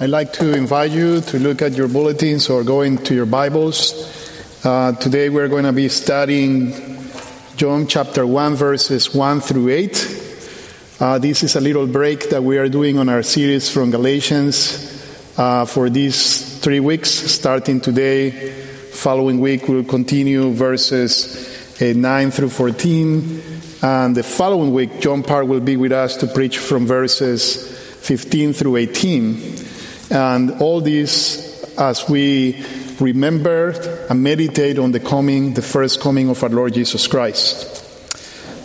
I'd like to invite you to look at your bulletins or go into your Bibles. Uh, today we're going to be studying John chapter 1, verses 1 through 8. Uh, this is a little break that we are doing on our series from Galatians uh, for these three weeks, starting today. Following week, we'll continue verses uh, 9 through 14. And the following week, John Park will be with us to preach from verses 15 through 18. And all this as we remember and meditate on the coming, the first coming of our Lord Jesus Christ.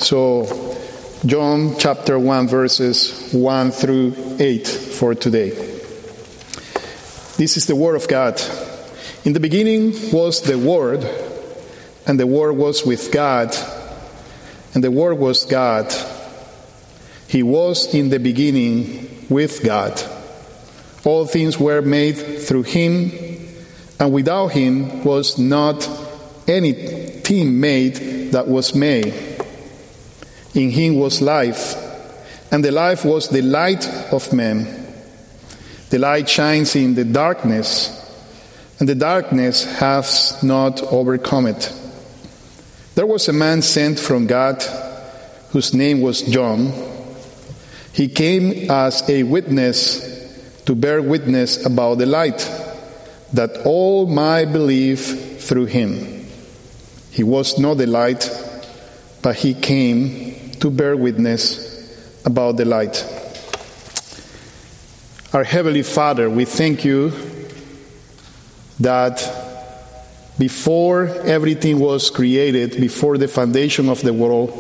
So, John chapter 1, verses 1 through 8 for today. This is the Word of God. In the beginning was the Word, and the Word was with God, and the Word was God. He was in the beginning with God. All things were made through him, and without him was not any anything made that was made. In him was life, and the life was the light of men. The light shines in the darkness, and the darkness has not overcome it. There was a man sent from God whose name was John. He came as a witness to bear witness about the light, that all might believe through him. He was not the light, but he came to bear witness about the light. Our Heavenly Father, we thank you that before everything was created, before the foundation of the world,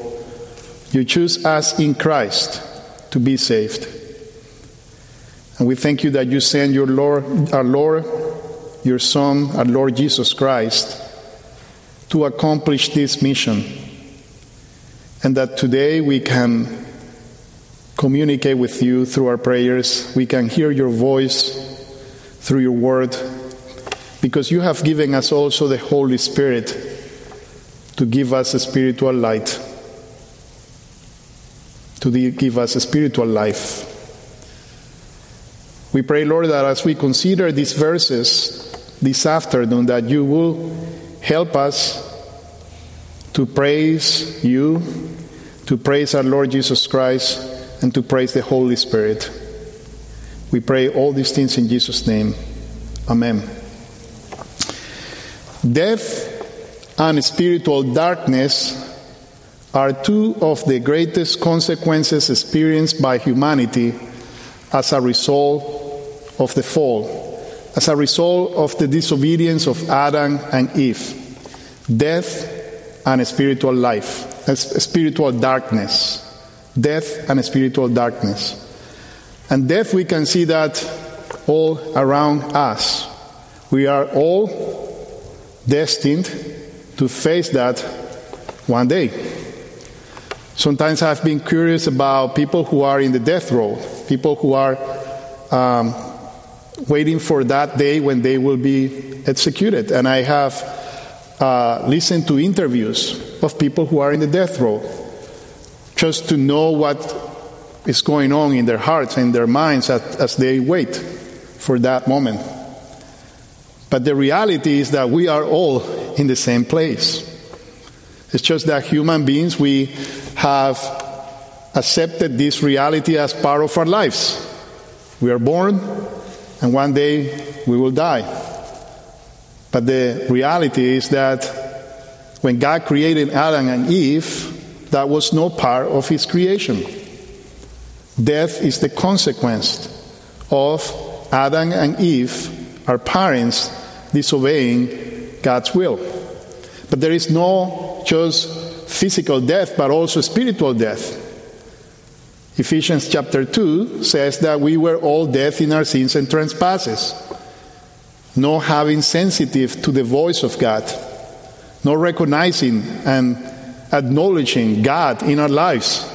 you choose us in Christ to be saved. And we thank you that you send your Lord, our Lord, your Son, our Lord Jesus Christ, to accomplish this mission. And that today we can communicate with you through our prayers. We can hear your voice through your word. Because you have given us also the Holy Spirit to give us a spiritual light, to give us a spiritual life. We pray, Lord, that as we consider these verses this afternoon, that you will help us to praise you, to praise our Lord Jesus Christ, and to praise the Holy Spirit. We pray all these things in Jesus' name. Amen. Death and spiritual darkness are two of the greatest consequences experienced by humanity as a result of the fall, as a result of the disobedience of Adam and Eve, death and spiritual life, spiritual darkness, death and spiritual darkness. And death, we can see that all around us. We are all destined to face that one day. Sometimes I've been curious about people who are in the death row, people who are um, waiting for that day when they will be executed. And I have uh, listened to interviews of people who are in the death row just to know what is going on in their hearts and their minds as, as they wait for that moment. But the reality is that we are all in the same place. It's just that human beings, we have accepted this reality as part of our lives. We are born, and one day we will die. But the reality is that when God created Adam and Eve, that was no part of his creation. Death is the consequence of Adam and Eve, our parents, disobeying God's will. But there is no just physical death, but also spiritual death. Ephesians chapter 2 says that we were all dead in our sins and trespasses, no having sensitive to the voice of God, no recognizing and acknowledging God in our lives,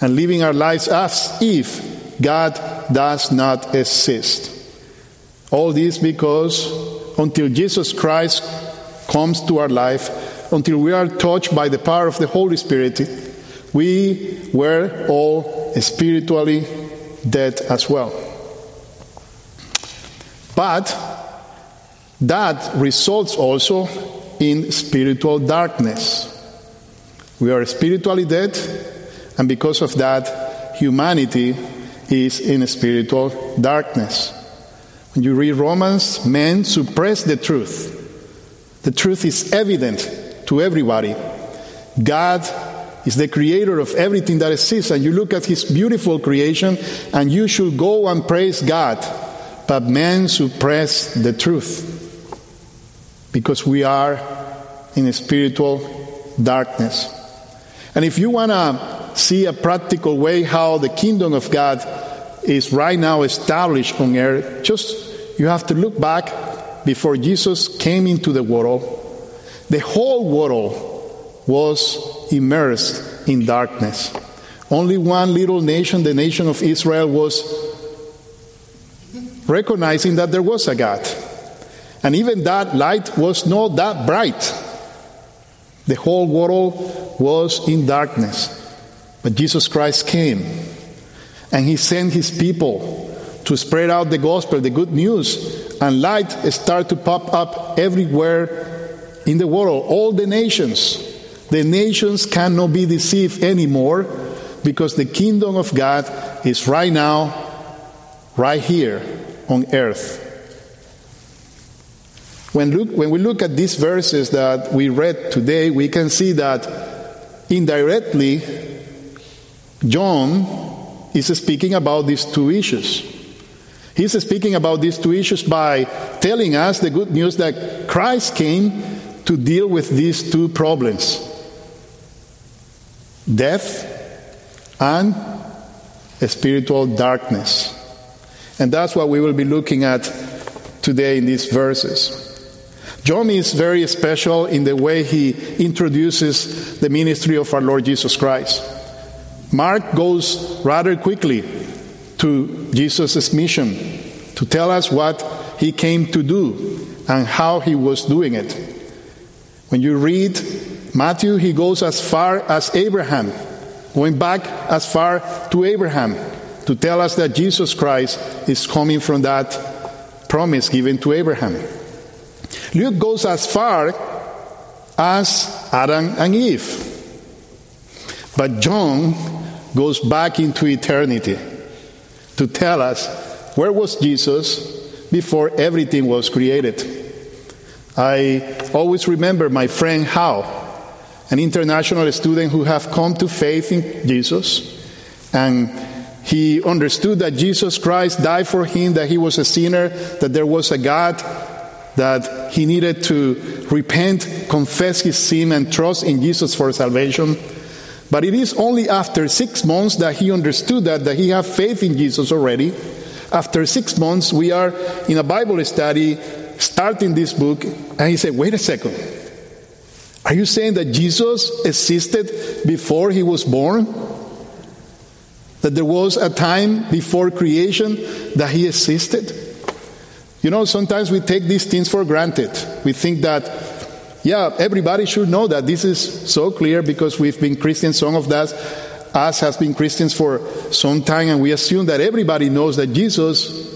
and living our lives as if God does not exist. All this because until Jesus Christ comes to our life, until we are touched by the power of the Holy Spirit, we were all spiritually dead as well. But that results also in spiritual darkness. We are spiritually dead, and because of that, humanity is in spiritual darkness. When you read Romans, men suppress the truth. The truth is evident to everybody. God is the creator of everything that exists, and you look at his beautiful creation, and you should go and praise God. But men suppress the truth because we are in a spiritual darkness. And if you want to see a practical way how the kingdom of God is right now established on earth, just you have to look back before Jesus came into the world. The whole world was immersed in darkness. Only one little nation, the nation of Israel, was recognizing that there was a God. And even that light was not that bright. The whole world was in darkness. But Jesus Christ came and he sent his people to spread out the gospel, the good news, and light started to pop up everywhere in the world, all the nations. The nations cannot be deceived anymore because the kingdom of God is right now, right here on earth. When, look, when we look at these verses that we read today, we can see that indirectly, John is speaking about these two issues. He's speaking about these two issues by telling us the good news that Christ came to deal with these two problems death and spiritual darkness. And that's what we will be looking at today in these verses. John is very special in the way he introduces the ministry of our Lord Jesus Christ. Mark goes rather quickly to Jesus' mission to tell us what he came to do and how he was doing it. When you read Matthew, he goes as far as Abraham, going back as far to Abraham to tell us that Jesus Christ is coming from that promise given to Abraham. Luke goes as far as Adam and Eve. But John goes back into eternity to tell us where was Jesus before everything was created. I always remember my friend Hao, an international student who have come to faith in Jesus, and he understood that Jesus Christ died for him, that he was a sinner, that there was a God, that he needed to repent, confess his sin, and trust in Jesus for salvation. But it is only after six months that he understood that, that he had faith in Jesus already. After six months, we are in a Bible study starting this book, and he said, Wait a second. Are you saying that Jesus existed before he was born? That there was a time before creation that he existed? You know, sometimes we take these things for granted. We think that, yeah, everybody should know that this is so clear because we've been Christians. Some of us, us has been Christians for some time, and we assume that everybody knows that Jesus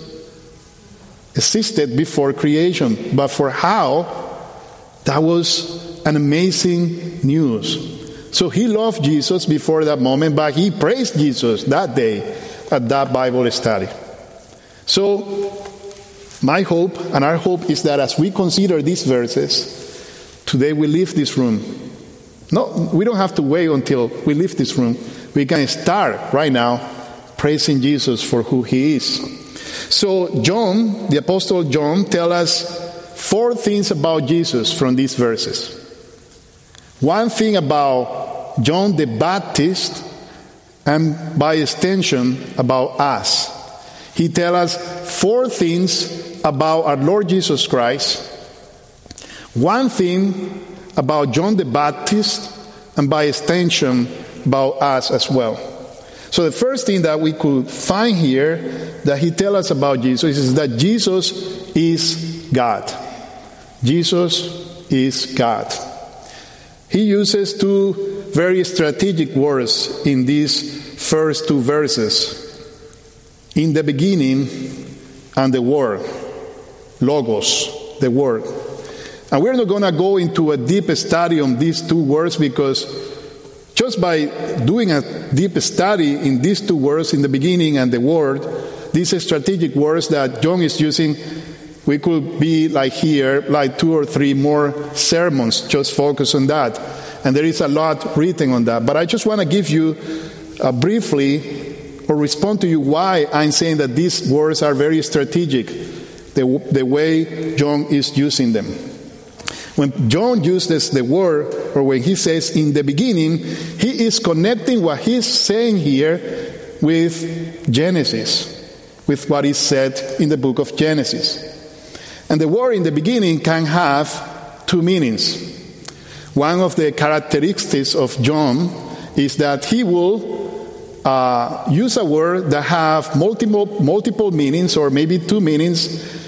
existed before creation. But for how, that was an amazing news. So he loved Jesus before that moment, but he praised Jesus that day at that Bible study. So my hope and our hope is that as we consider these verses, today we leave this room. No, we don't have to wait until we leave this room. We can start right now praising Jesus for who he is. So John, the apostle John, tell us four things about Jesus from these verses. One thing about John the Baptist and by extension about us. He tells us four things about our Lord Jesus Christ, one thing about John the Baptist, and by extension, about us as well. So, the first thing that we could find here that he tells us about Jesus is that Jesus is God. Jesus is God. He uses two very strategic words in these first two verses in the beginning and the Word. logos, the word. And we're not going to go into a deep study on these two words because just by doing a deep study in these two words in the beginning and the word, these strategic words that John is using, we could be like here, like two or three more sermons, just focus on that. And there is a lot written on that. But I just want to give you uh, briefly or respond to you why I'm saying that these words are very strategic, the, the way John is using them. When John uses the word, or when he says in the beginning, he is connecting what he's saying here with Genesis, with what is said in the book of Genesis. And the word in the beginning can have two meanings. One of the characteristics of John is that he will uh, use a word that have multiple multiple meanings or maybe two meanings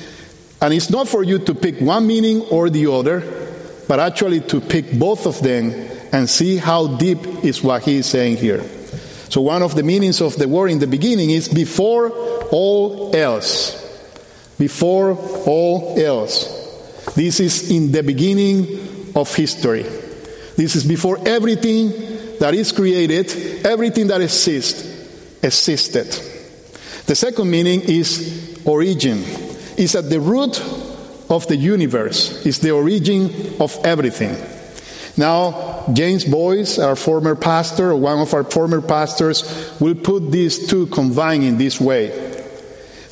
and it's not for you to pick one meaning or the other, but actually to pick both of them and see how deep is what he is saying here. So, one of the meanings of the word in the beginning is before all else. Before all else. This is in the beginning of history. This is before everything that is created, everything that exists, existed. The second meaning is origin It's at the root of the universe, it's the origin of everything. Now, James Boice, our former pastor, or one of our former pastors, will put these two combined in this way.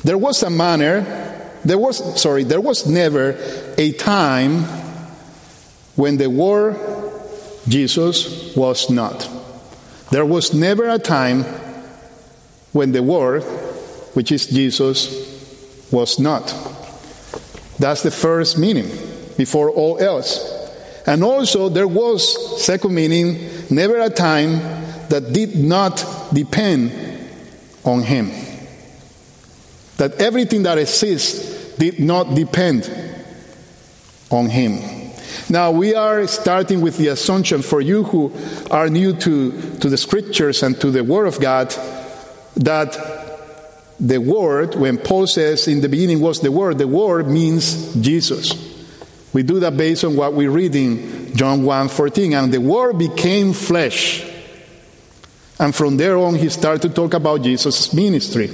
There was a manner, there was, sorry, there was never a time when the word Jesus was not. There was never a time when the word, which is Jesus, was not. That's the first meaning, before all else. And also, there was, second meaning, never a time that did not depend on Him. That everything that exists did not depend on Him. Now, we are starting with the assumption for you who are new to, to the scriptures and to the Word of God that the word, when Paul says in the beginning was the word, the word means Jesus. We do that based on what we read in John 1 14. And the word became flesh. And from there on, he started to talk about Jesus' ministry.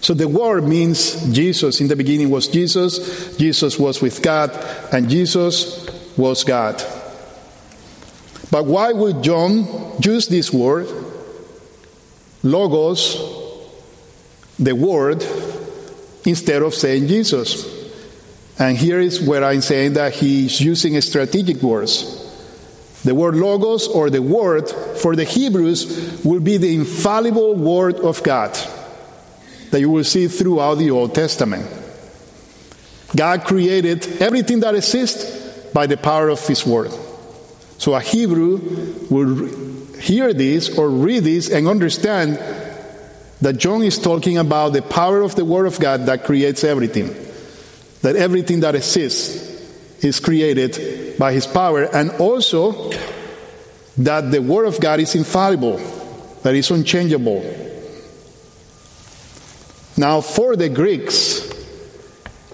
So the word means Jesus. In the beginning was Jesus, Jesus was with God, and Jesus was God. But why would John use this word, logos, the word instead of saying Jesus. And here is where I'm saying that he's using strategic words. The word logos or the word for the Hebrews will be the infallible word of God that you will see throughout the Old Testament. God created everything that exists by the power of his word. So a Hebrew will hear this or read this and understand that John is talking about the power of the Word of God that creates everything. That everything that exists is created by His power, and also that the Word of God is infallible, that is unchangeable. Now, for the Greeks,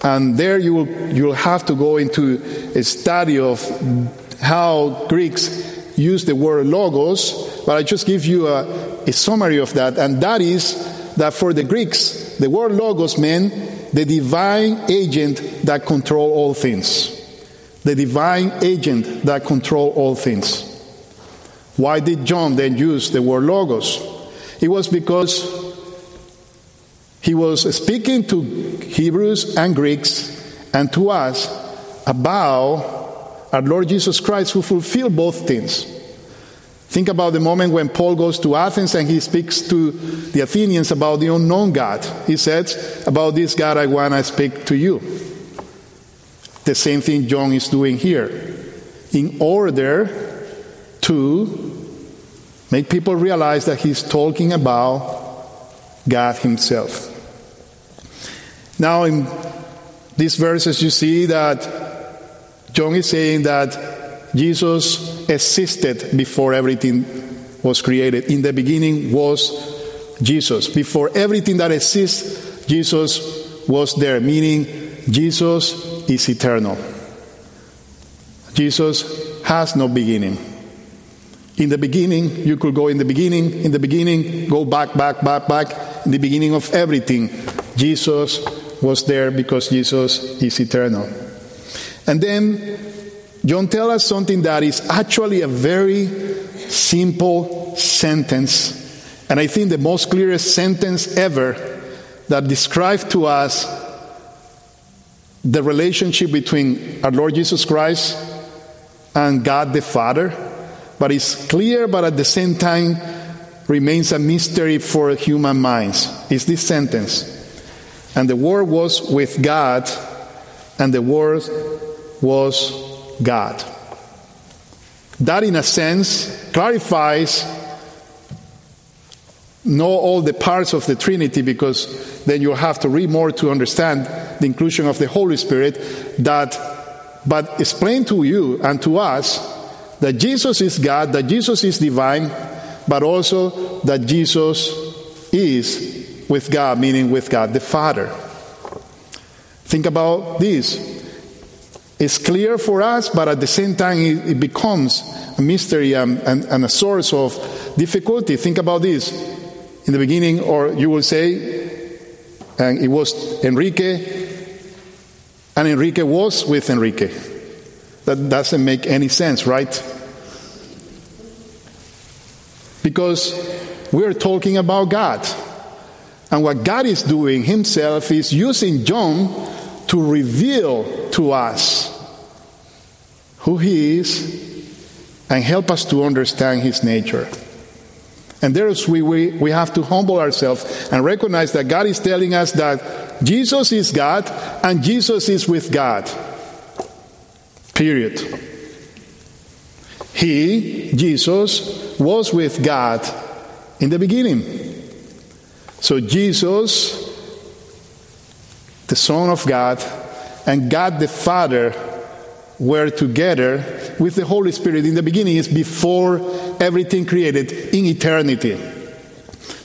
and there you will, you'll have to go into a study of how Greeks use the word logos, but I just give you a, a summary of that, and that is that for the Greeks, the word logos meant the divine agent that control all things. The divine agent that control all things. Why did John then use the word logos? It was because he was speaking to Hebrews and Greeks and to us about our Lord Jesus Christ who fulfilled both things. Think about the moment when Paul goes to Athens and he speaks to the Athenians about the unknown God. He says, About this God I want to speak to you. The same thing John is doing here. In order to make people realize that he's talking about God Himself. Now, in these verses, you see that John is saying that Jesus existed before everything was created. In the beginning was Jesus. Before everything that exists, Jesus was there, meaning Jesus is eternal. Jesus has no beginning. In the beginning, you could go in the beginning, in the beginning, go back, back, back, back, in the beginning of everything. Jesus was there because Jesus is eternal. And then John tells us something that is actually a very simple sentence, and I think the most clearest sentence ever that describes to us the relationship between our Lord Jesus Christ and God the Father, but it's clear, but at the same time remains a mystery for human minds. Is this sentence? And the Word was with God, and the Word was God. That, in a sense, clarifies know all the parts of the Trinity because then you have to read more to understand the inclusion of the Holy Spirit that but explain to you and to us that Jesus is God, that Jesus is divine, but also that Jesus is with God, meaning with God the Father. Think about this. It's clear for us, but at the same time, it, it becomes a mystery and, and, and a source of difficulty. Think about this. In the beginning, or you will say, and it was Enrique, and Enrique was with Enrique. That doesn't make any sense, right? Because we're talking about God. And what God is doing Himself is using John to reveal to us who He is and help us to understand His nature. And there's we, we, we have to humble ourselves and recognize that God is telling us that Jesus is God and Jesus is with God. Period. He, Jesus, was with God in the beginning. So Jesus, the Son of God, and God the Father were together with the Holy Spirit in the beginning is before everything created in eternity.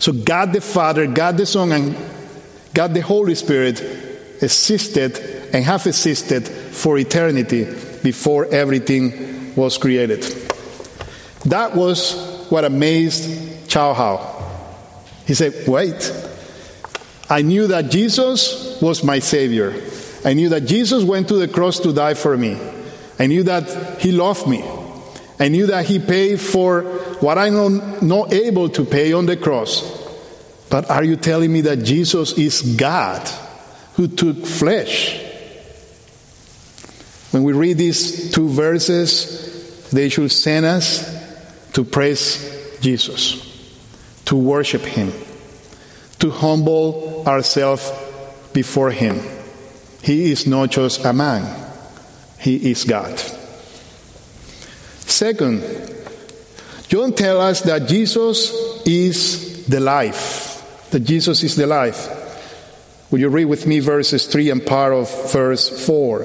So God the Father, God the Son, and God the Holy Spirit existed and have existed for eternity before everything was created. That was what amazed Chow Hao. He said, Wait, I knew that Jesus was my Savior. I knew that Jesus went to the cross to die for me. I knew that He loved me. I knew that He paid for what I'm not able to pay on the cross. But are you telling me that Jesus is God who took flesh? When we read these two verses, they should send us to praise Jesus, to worship Him, to humble ourselves before Him. He is not just a man. He is God. Second, John tells us that Jesus is the life. That Jesus is the life. Will you read with me verses 3 and part of verse 4?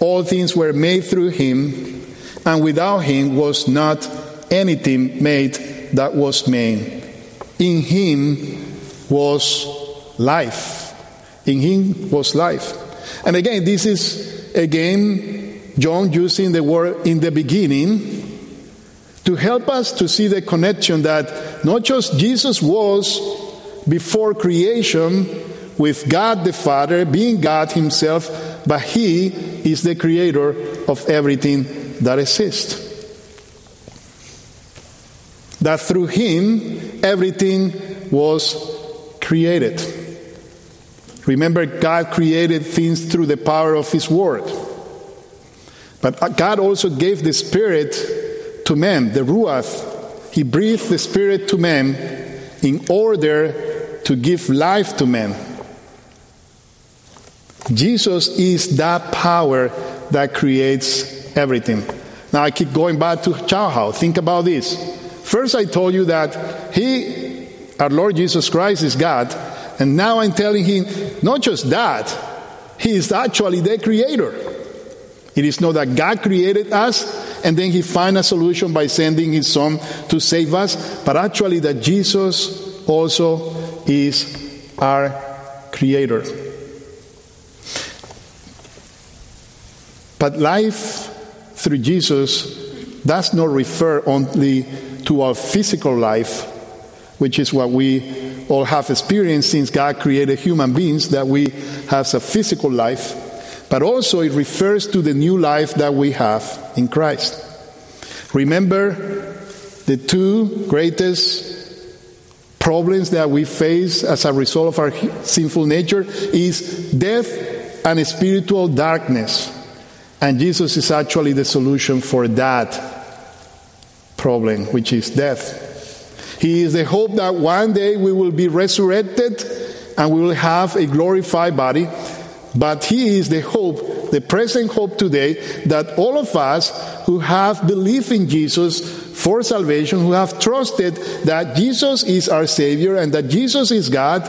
All things were made through him, and without him was not anything made that was made. In him was life. In him was life. And again, this is again John using the word in the beginning to help us to see the connection that not just Jesus was before creation with God the Father, being God Himself, but He is the creator of everything that exists. That through Him, everything was created. Remember, God created things through the power of His Word. But God also gave the Spirit to man, the Ruach. He breathed the Spirit to man in order to give life to man. Jesus is that power that creates everything. Now I keep going back to Chow Hao. Think about this. First, I told you that He, our Lord Jesus Christ, is God. And now I'm telling Him not just that, He is actually the Creator. It is not that God created us and then he found a solution by sending his son to save us, but actually that Jesus also is our creator. But life through Jesus does not refer only to our physical life, which is what we all have experienced since God created human beings, that we have a physical life, but also it refers to the new life that we have in Christ. Remember the two greatest problems that we face as a result of our sinful nature is death and spiritual darkness. And Jesus is actually the solution for that problem, which is death. He is the hope that one day we will be resurrected and we will have a glorified body. But He is the hope, the present hope today, that all of us who have believed in Jesus for salvation, who have trusted that Jesus is our Savior and that Jesus is God,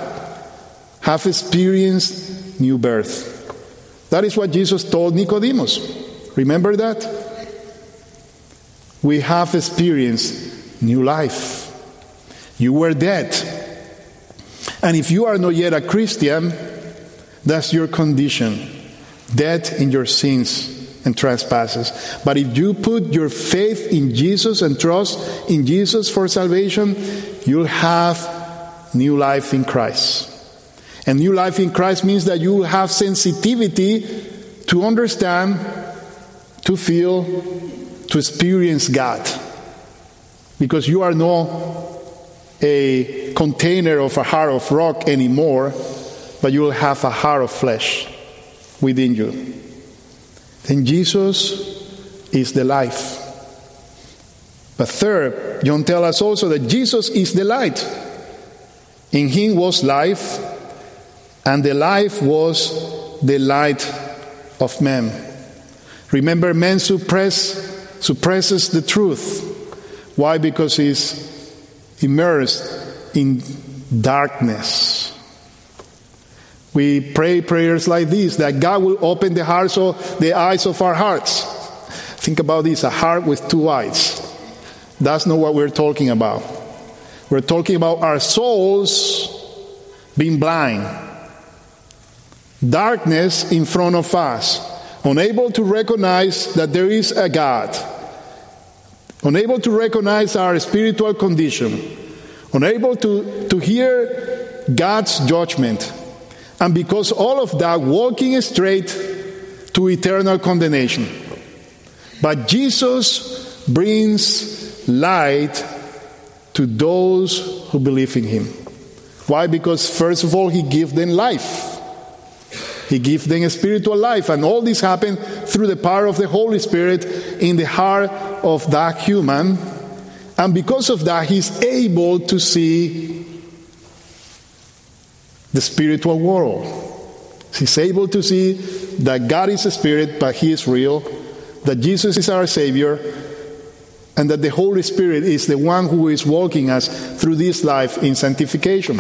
have experienced new birth. That is what Jesus told Nicodemus. Remember that? We have experienced new life. You were dead. And if you are not yet a Christian, that's your condition dead in your sins and trespasses. But if you put your faith in Jesus and trust in Jesus for salvation, you'll have new life in Christ. And new life in Christ means that you have sensitivity to understand, to feel, to experience God. Because you are not a container of a heart of rock anymore, but you will have a heart of flesh within you. Then Jesus is the life. But third, John tells us also that Jesus is the light. In him was life, and the life was the light of men. Remember, man suppress, suppresses the truth. Why? Because he's immersed in darkness. We pray prayers like this that God will open the hearts of the eyes of our hearts. Think about this a heart with two eyes. That's not what we're talking about. We're talking about our souls being blind, darkness in front of us, unable to recognize that there is a God, unable to recognize our spiritual condition, unable to, to hear God's judgment and because all of that, walking straight to eternal condemnation. But Jesus brings light to those who believe in him. Why? Because first of all, he gives them life. He gives them a spiritual life, and all this happened through the power of the Holy Spirit in the heart of that human. And because of that, he's able to see the spiritual world. He's able to see that God is a spirit, but He is real, that Jesus is our Savior, and that the Holy Spirit is the one who is walking us through this life in sanctification.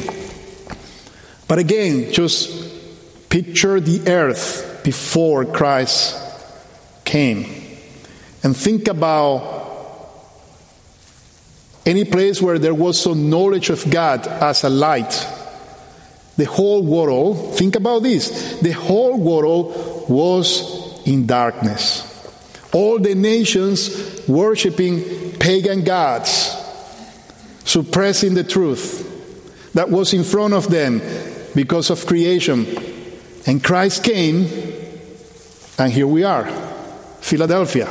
But again, just picture the earth before Christ came and think about any place where there was some knowledge of God as a light the whole world, think about this, the whole world was in darkness. All the nations worshiping pagan gods, suppressing the truth that was in front of them because of creation. And Christ came, and here we are, Philadelphia.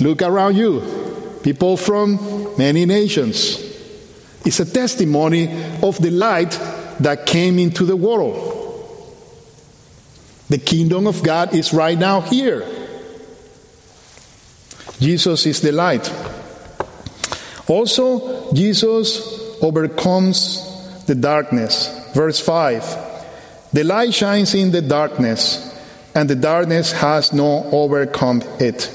Look around you, people from many nations It's a testimony of the light that came into the world. The kingdom of God is right now here. Jesus is the light. Also, Jesus overcomes the darkness. Verse 5 The light shines in the darkness, and the darkness has not overcome it.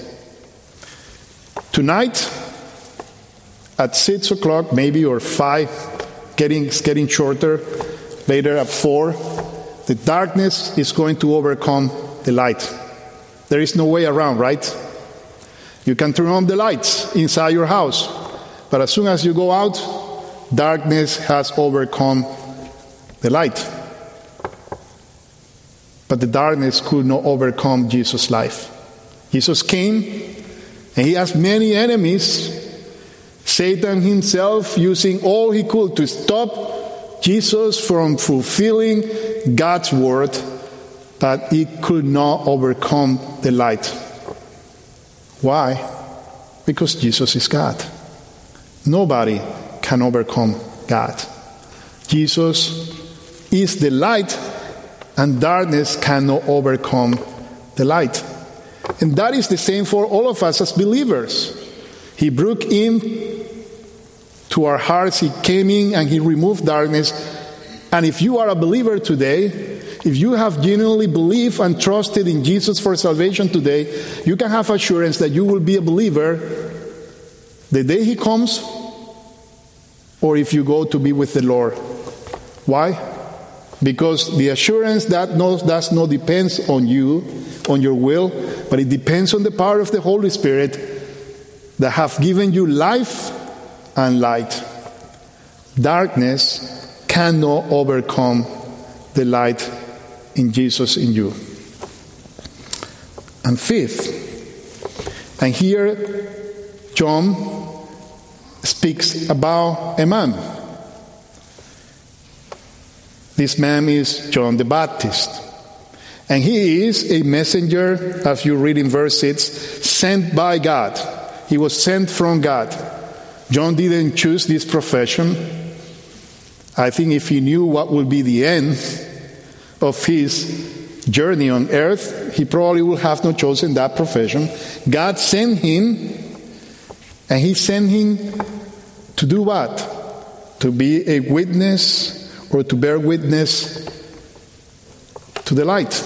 Tonight, at six o'clock, maybe, or five, getting, it's getting shorter, later at four, the darkness is going to overcome the light. There is no way around, right? You can turn on the lights inside your house, but as soon as you go out, darkness has overcome the light. but the darkness could not overcome Jesus' life. Jesus came, and he has many enemies. Satan himself using all he could to stop Jesus from fulfilling God's word, but he could not overcome the light. Why? Because Jesus is God. Nobody can overcome God. Jesus is the light, and darkness cannot overcome the light. And that is the same for all of us as believers. He broke in to our hearts, He came in and He removed darkness. And if you are a believer today, if you have genuinely believed and trusted in Jesus for salvation today, you can have assurance that you will be a believer the day He comes or if you go to be with the Lord. Why? Because the assurance that does not depends on you, on your will, but it depends on the power of the Holy Spirit that have given you life and light. Darkness cannot overcome the light in Jesus in you. And fifth, and here John speaks about a man this man is John the Baptist. And he is a messenger, as you read in verse 6, sent by God. He was sent from God. John didn't choose this profession. I think if he knew what would be the end of his journey on earth, he probably would have not chosen that profession. God sent him, and he sent him to do what? To be a witness or to bear witness to the light.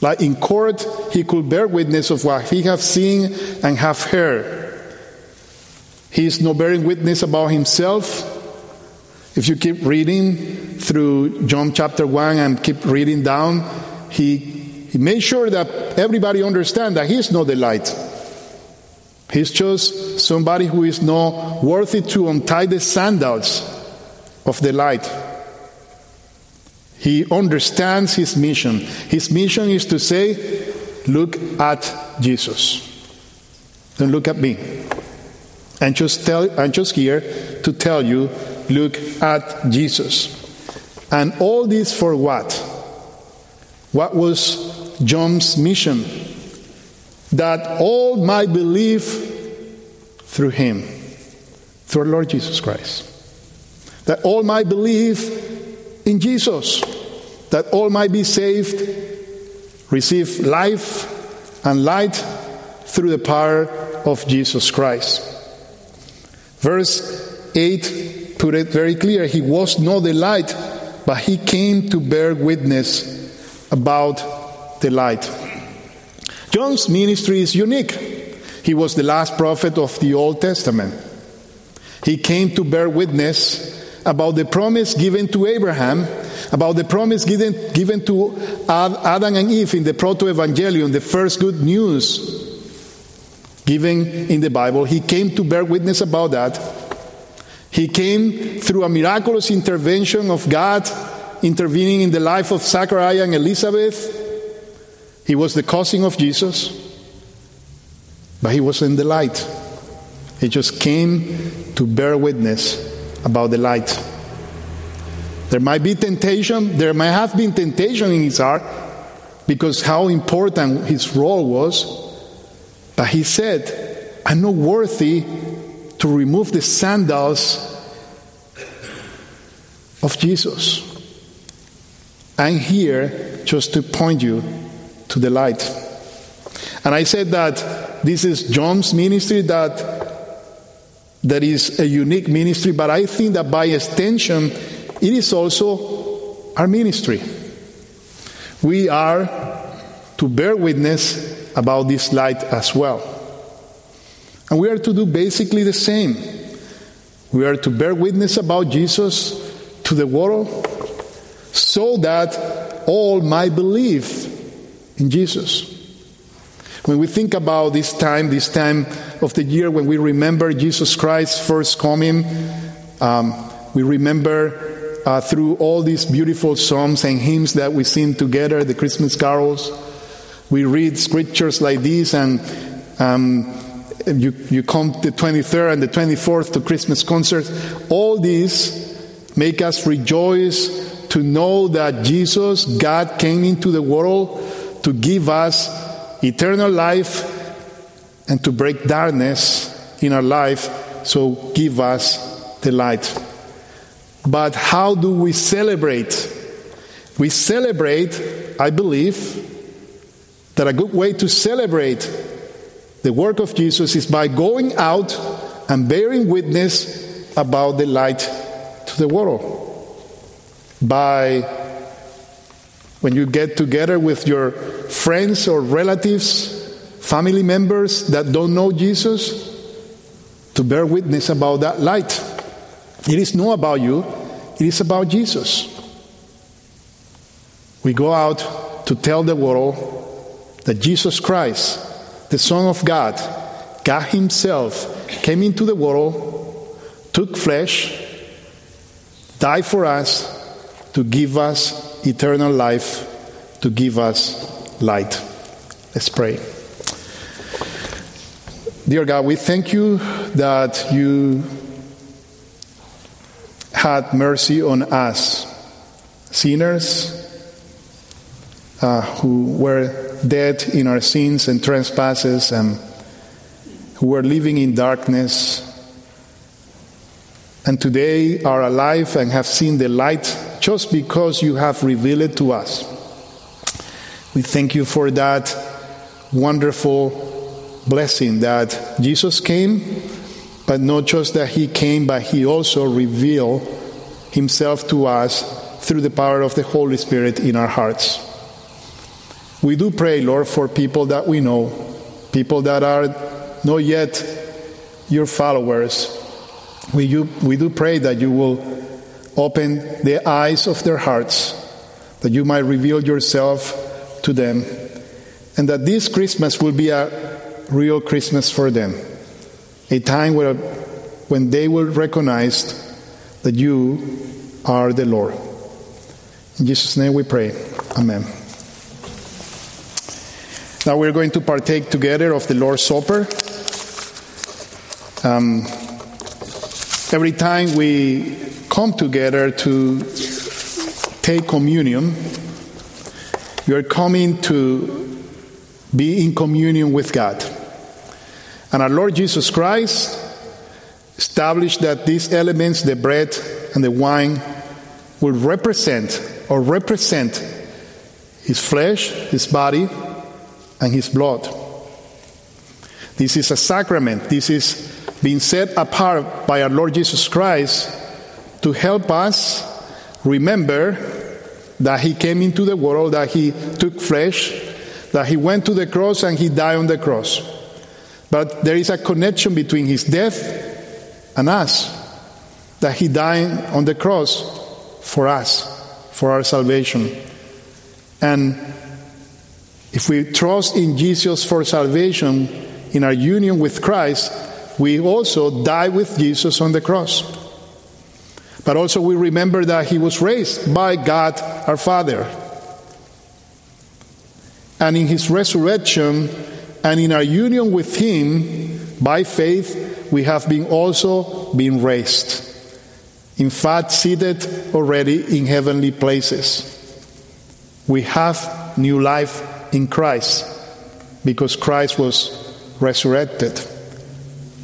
Like in court, he could bear witness of what he have seen and have heard. He is not bearing witness about himself. If you keep reading through John chapter 1 and keep reading down, he, he made sure that everybody understand that he is not the light. He's just somebody who is not worthy to untie the sandals of the light. He understands his mission. His mission is to say, Look at Jesus. Don't look at me. And just tell I'm just here to tell you, look at Jesus. And all this for what? What was John's mission? That all might believe through him, through our Lord Jesus Christ that all might believe in Jesus, that all might be saved, receive life and light through the power of Jesus Christ. Verse 8 put it very clear He was not the light, but He came to bear witness about the light. John's ministry is unique. He was the last prophet of the Old Testament. He came to bear witness about the promise given to Abraham, about the promise given, given to Adam and Eve in the Proto Evangelium, the first good news given in the Bible. He came to bear witness about that. He came through a miraculous intervention of God intervening in the life of Zachariah and Elizabeth. He was the cousin of Jesus, but he was in the light. He just came to bear witness about the light. There might be temptation, there might have been temptation in his heart because how important his role was. But he said, I'm not worthy to remove the sandals of Jesus. I'm here just to point you to the light. And I said that this is John's ministry that that is a unique ministry, but I think that by extension, it is also our ministry. We are to bear witness about this light as well. And we are to do basically the same. We are to bear witness about Jesus to the world so that all might believe in Jesus. When we think about this time, this time of the year when we remember Jesus Christ's first coming, um, we remember uh, through all these beautiful psalms and hymns that we sing together, the Christmas carols. We read scriptures like these, and um, you, you come the 23rd and the 24th to Christmas concerts. All these make us rejoice to know that Jesus, God, came into the world to give us eternal life and to break darkness in our life, so give us the light. But how do we celebrate? We celebrate, I believe, that a good way to celebrate the work of Jesus is by going out and bearing witness about the light to the world. By when you get together with your friends or relatives, family members that don't know Jesus, to bear witness about that light. It is not about you, it is about Jesus. We go out to tell the world that Jesus Christ, the Son of God, God Himself, came into the world, took flesh, died for us to give us eternal life, to give us light. Let's pray. Dear God, we thank you that you had mercy on us, sinners uh, who were dead in our sins and trespasses and who were living in darkness and today are alive and have seen the light just because you have revealed it to us. We thank you for that wonderful blessing that Jesus came but not just that he came, but he also revealed himself to us through the power of the Holy Spirit in our hearts. We do pray, Lord, for people that we know, people that are not yet your followers. We do, we do pray that you will open the eyes of their hearts, that you might reveal yourself to them, and that this Christmas will be a real Christmas for them a time where, when they will recognize that you are the Lord. In Jesus' name we pray. Amen. Now we're going to partake together of the Lord's Supper. Um, every time we come together to take communion, we are coming to be in communion with God. And our Lord Jesus Christ established that these elements, the bread and the wine, will represent or represent his flesh, his body, and his blood. This is a sacrament. This is being set apart by our Lord Jesus Christ to help us remember that he came into the world, that he took flesh, that he went to the cross and he died on the cross. But there is a connection between his death and us, that he died on the cross for us, for our salvation. And if we trust in Jesus for salvation, in our union with Christ, we also die with Jesus on the cross. But also we remember that he was raised by God our Father. And in his resurrection, and in our union with him by faith we have been also been raised. In fact seated already in heavenly places. We have new life in christ because christ was resurrected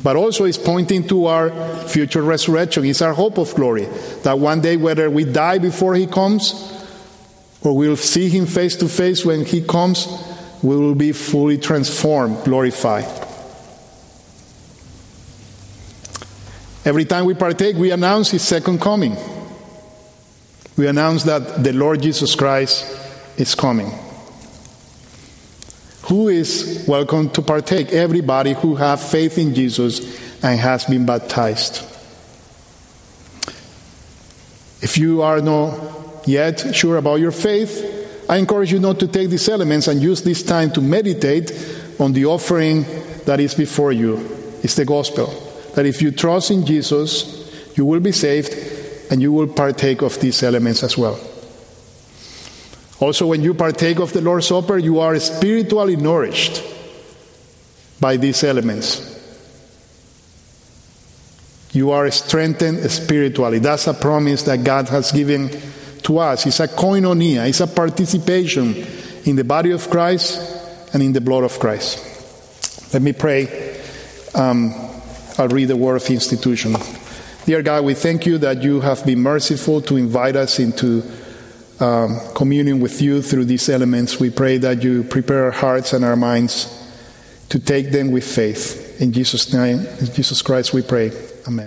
but also is pointing to our future resurrection it's our hope of glory that one day whether we die before he comes or we'll see him face to face when he comes we will be fully transformed, glorified. Every time we partake, we announce his second coming. We announce that the Lord Jesus Christ is coming. Who is welcome to partake? Everybody who have faith in Jesus and has been baptized. If you are not yet sure about your faith, I encourage you not to take these elements and use this time to meditate on the offering that is before you. It's the gospel. That if you trust in Jesus, you will be saved and you will partake of these elements as well. Also, when you partake of the Lord's Supper, you are spiritually nourished by these elements. You are strengthened spiritually. That's a promise that God has given to us. It's a koinonia, it's a participation in the body of Christ and in the blood of Christ. Let me pray. Um, I'll read the word of institution. Dear God, we thank you that you have been merciful to invite us into um, communion with you through these elements. We pray that you prepare our hearts and our minds to take them with faith. In Jesus' name, in Jesus Christ, we pray. Amen.